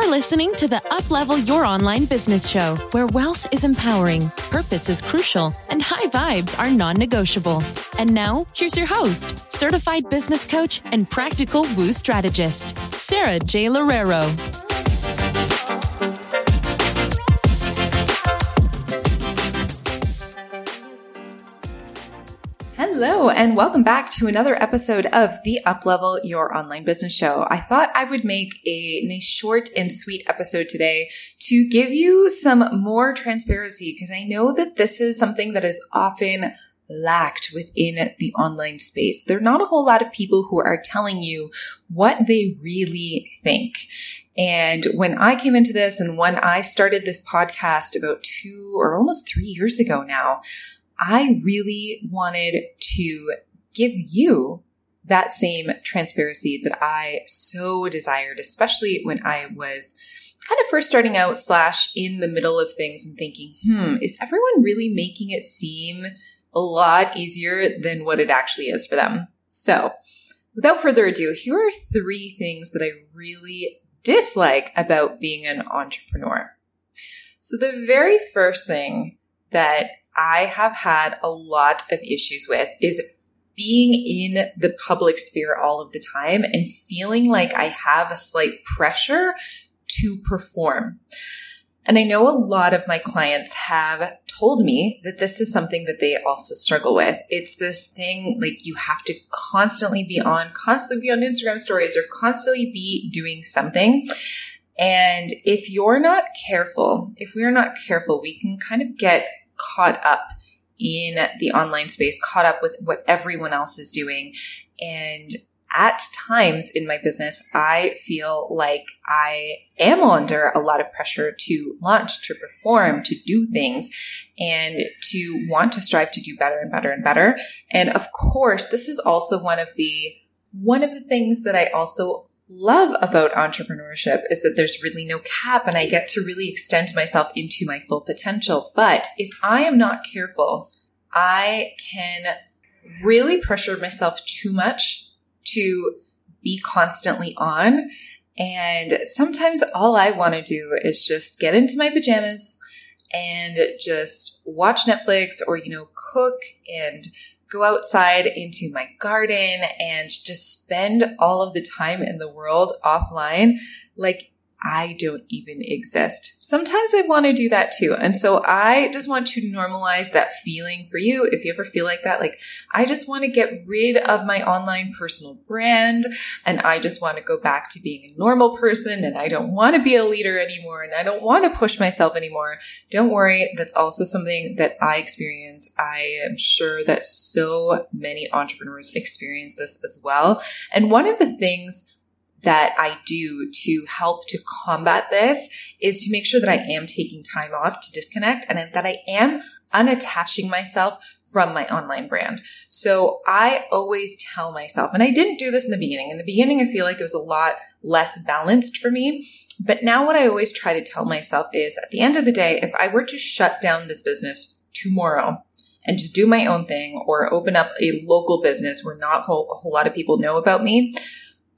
You're listening to the Uplevel Your Online Business Show, where wealth is empowering, purpose is crucial, and high vibes are non negotiable. And now, here's your host, certified business coach and practical woo strategist, Sarah J. Loureiro. Hello, and welcome back to another episode of the Uplevel Your Online Business Show. I thought I would make a nice short and sweet episode today to give you some more transparency because I know that this is something that is often lacked within the online space. There are not a whole lot of people who are telling you what they really think. And when I came into this and when I started this podcast about two or almost three years ago now, I really wanted to give you that same transparency that I so desired, especially when I was kind of first starting out slash in the middle of things and thinking, hmm, is everyone really making it seem a lot easier than what it actually is for them? So without further ado, here are three things that I really dislike about being an entrepreneur. So the very first thing that I have had a lot of issues with is being in the public sphere all of the time and feeling like I have a slight pressure to perform. And I know a lot of my clients have told me that this is something that they also struggle with. It's this thing like you have to constantly be on, constantly be on Instagram stories or constantly be doing something. And if you're not careful, if we're not careful, we can kind of get caught up in the online space, caught up with what everyone else is doing. And at times in my business, I feel like I am under a lot of pressure to launch, to perform, to do things, and to want to strive to do better and better and better. And of course, this is also one of the one of the things that I also love about entrepreneurship is that there's really no cap and I get to really extend myself into my full potential. But if I am not careful, I can really pressure myself too much to be constantly on. And sometimes all I want to do is just get into my pajamas and just watch Netflix or, you know, cook and go outside into my garden and just spend all of the time in the world offline. Like I don't even exist. Sometimes I want to do that too. And so I just want to normalize that feeling for you. If you ever feel like that, like I just want to get rid of my online personal brand and I just want to go back to being a normal person and I don't want to be a leader anymore and I don't want to push myself anymore. Don't worry. That's also something that I experience. I am sure that so many entrepreneurs experience this as well. And one of the things that I do to help to combat this is to make sure that I am taking time off to disconnect and that I am unattaching myself from my online brand. So I always tell myself, and I didn't do this in the beginning. In the beginning, I feel like it was a lot less balanced for me. But now what I always try to tell myself is at the end of the day, if I were to shut down this business tomorrow, and just do my own thing or open up a local business where not a whole, a whole lot of people know about me,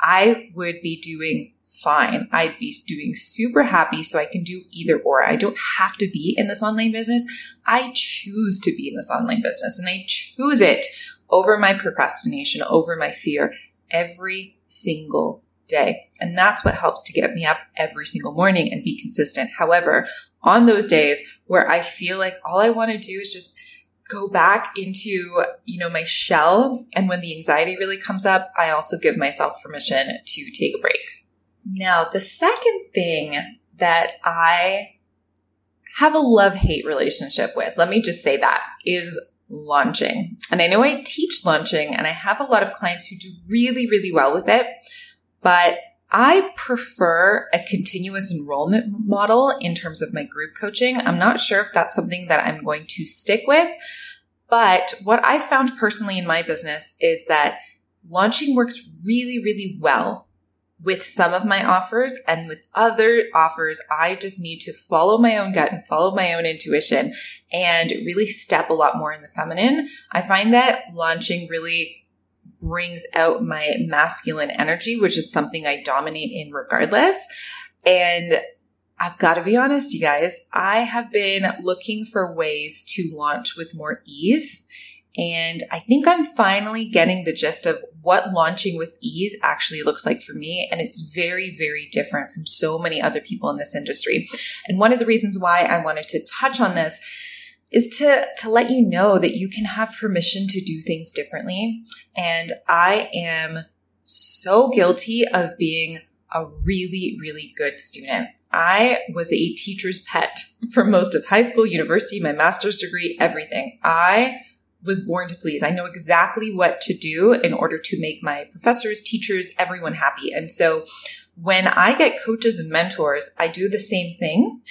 I would be doing fine. I'd be doing super happy so I can do either or. I don't have to be in this online business. I choose to be in this online business and I choose it over my procrastination, over my fear every single day. And that's what helps to get me up every single morning and be consistent. However, on those days where I feel like all I want to do is just go back into, you know, my shell. And when the anxiety really comes up, I also give myself permission to take a break. Now, the second thing that I have a love hate relationship with, let me just say that, is launching. And I know I teach launching and I have a lot of clients who do really, really well with it, but I prefer a continuous enrollment model in terms of my group coaching. I'm not sure if that's something that I'm going to stick with, but what I found personally in my business is that launching works really, really well with some of my offers and with other offers, I just need to follow my own gut and follow my own intuition and really step a lot more in the feminine. I find that launching really brings out my masculine energy, which is something I dominate in regardless. And I've got to be honest, you guys, I have been looking for ways to launch with more ease. And I think I'm finally getting the gist of what launching with ease actually looks like for me. And it's very, very different from so many other people in this industry. And one of the reasons why I wanted to touch on this is to, to let you know that you can have permission to do things differently. And I am so guilty of being a really, really good student. I was a teacher's pet for most of high school, university, my master's degree, everything. I was born to please. I know exactly what to do in order to make my professors, teachers, everyone happy. And so when I get coaches and mentors, I do the same thing.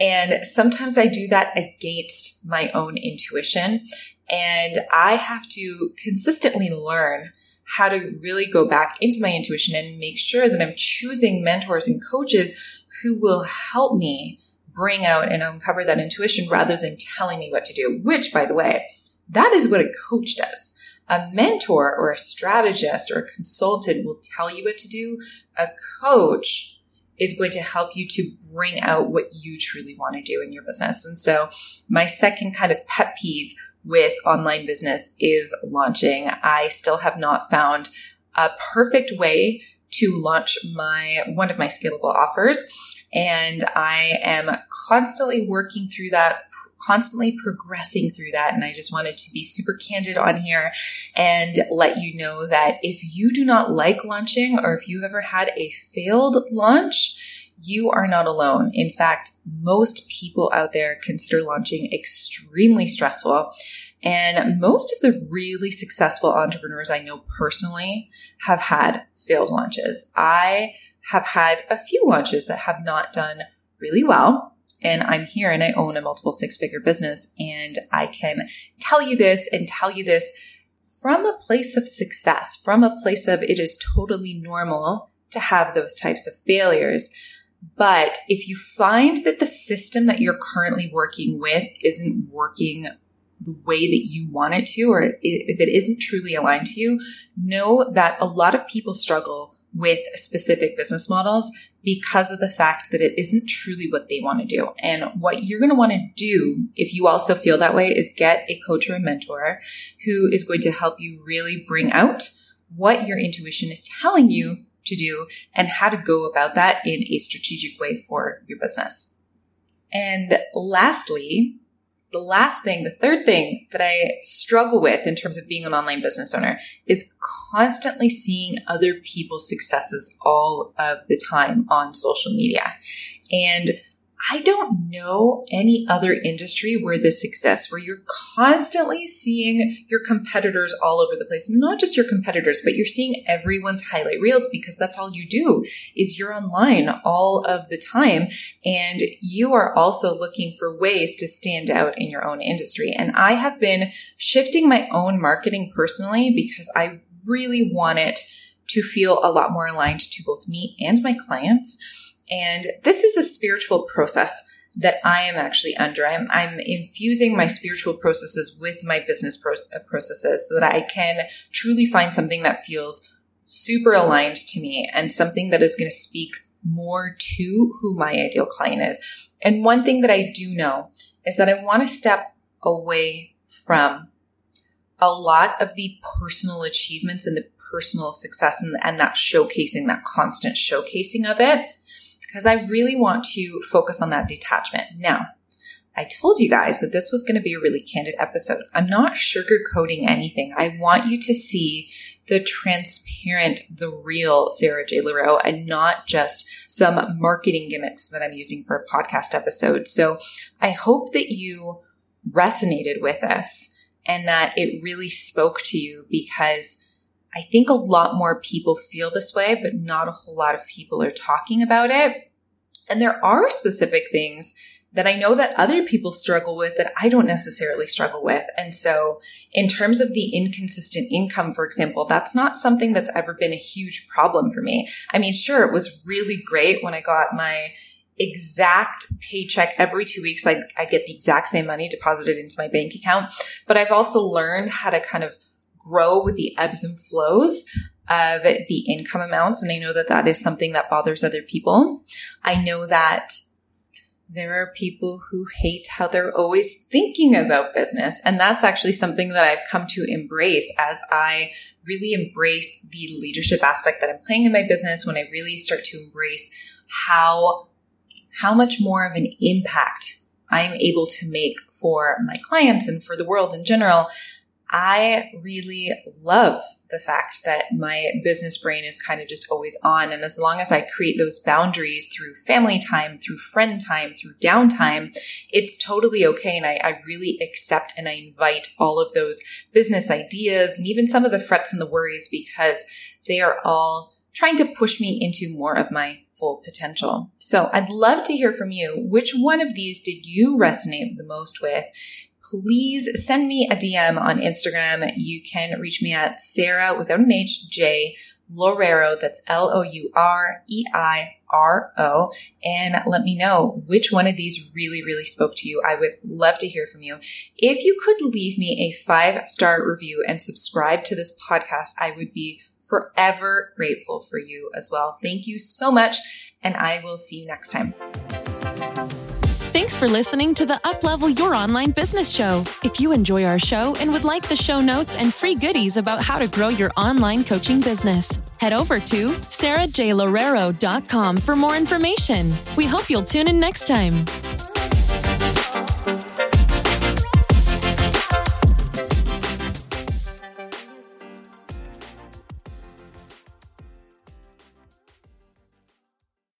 And sometimes I do that against my own intuition. And I have to consistently learn how to really go back into my intuition and make sure that I'm choosing mentors and coaches who will help me bring out and uncover that intuition rather than telling me what to do, which by the way, that is what a coach does. A mentor or a strategist or a consultant will tell you what to do. A coach is going to help you to bring out what you truly want to do in your business. And so my second kind of pet peeve with online business is launching. I still have not found a perfect way to launch my one of my scalable offers and I am constantly working through that constantly progressing through that. And I just wanted to be super candid on here and let you know that if you do not like launching or if you've ever had a failed launch, you are not alone. In fact, most people out there consider launching extremely stressful. And most of the really successful entrepreneurs I know personally have had failed launches. I have had a few launches that have not done really well and I'm here and I own a multiple six figure business. And I can tell you this and tell you this from a place of success, from a place of it is totally normal to have those types of failures. But if you find that the system that you're currently working with isn't working the way that you want it to, or if it isn't truly aligned to you, know that a lot of people struggle with specific business models because of the fact that it isn't truly what they want to do. And what you're going to want to do if you also feel that way is get a coach or a mentor who is going to help you really bring out what your intuition is telling you to do and how to go about that in a strategic way for your business. And lastly, the last thing, the third thing that I struggle with in terms of being an online business owner is constantly seeing other people's successes all of the time on social media. And I don't know any other industry where this exists, where you're constantly seeing your competitors all over the place. Not just your competitors, but you're seeing everyone's highlight reels because that's all you do is you're online all of the time. And you are also looking for ways to stand out in your own industry. And I have been shifting my own marketing personally because I really want it to feel a lot more aligned to both me and my clients. And this is a spiritual process that I am actually under. I'm, I'm infusing my spiritual processes with my business pro- uh, processes so that I can truly find something that feels super aligned to me and something that is going to speak more to who my ideal client is. And one thing that I do know is that I want to step away from a lot of the personal achievements and the personal success and, and that showcasing, that constant showcasing of it because I really want to focus on that detachment. Now, I told you guys that this was going to be a really candid episode. I'm not sugarcoating anything. I want you to see the transparent, the real Sarah J. Loureiro and not just some marketing gimmicks that I'm using for a podcast episode. So I hope that you resonated with this and that it really spoke to you because I think a lot more people feel this way, but not a whole lot of people are talking about it. And there are specific things that I know that other people struggle with that I don't necessarily struggle with. And so in terms of the inconsistent income, for example, that's not something that's ever been a huge problem for me. I mean, sure, it was really great when I got my exact paycheck every two weeks. I, I get the exact same money deposited into my bank account, but I've also learned how to kind of grow with the ebbs and flows of the income amounts. And I know that that is something that bothers other people. I know that there are people who hate how they're always thinking about business. And that's actually something that I've come to embrace as I really embrace the leadership aspect that I'm playing in my business, when I really start to embrace how, how much more of an impact I'm able to make for my clients and for the world in general. I really love the fact that my business brain is kind of just always on. And as long as I create those boundaries through family time, through friend time, through downtime, it's totally okay. And I, I really accept and I invite all of those business ideas and even some of the frets and the worries because they are all trying to push me into more of my full potential. So I'd love to hear from you. Which one of these did you resonate the most with? Please send me a DM on Instagram. You can reach me at Sarah without an H, J Loureiro. That's L O U R E I R O. And let me know which one of these really, really spoke to you. I would love to hear from you. If you could leave me a five star review and subscribe to this podcast, I would be forever grateful for you as well. Thank you so much. And I will see you next time. Thanks for listening to the Uplevel Your Online Business Show. If you enjoy our show and would like the show notes and free goodies about how to grow your online coaching business, head over to sarahjloureiro.com for more information. We hope you'll tune in next time.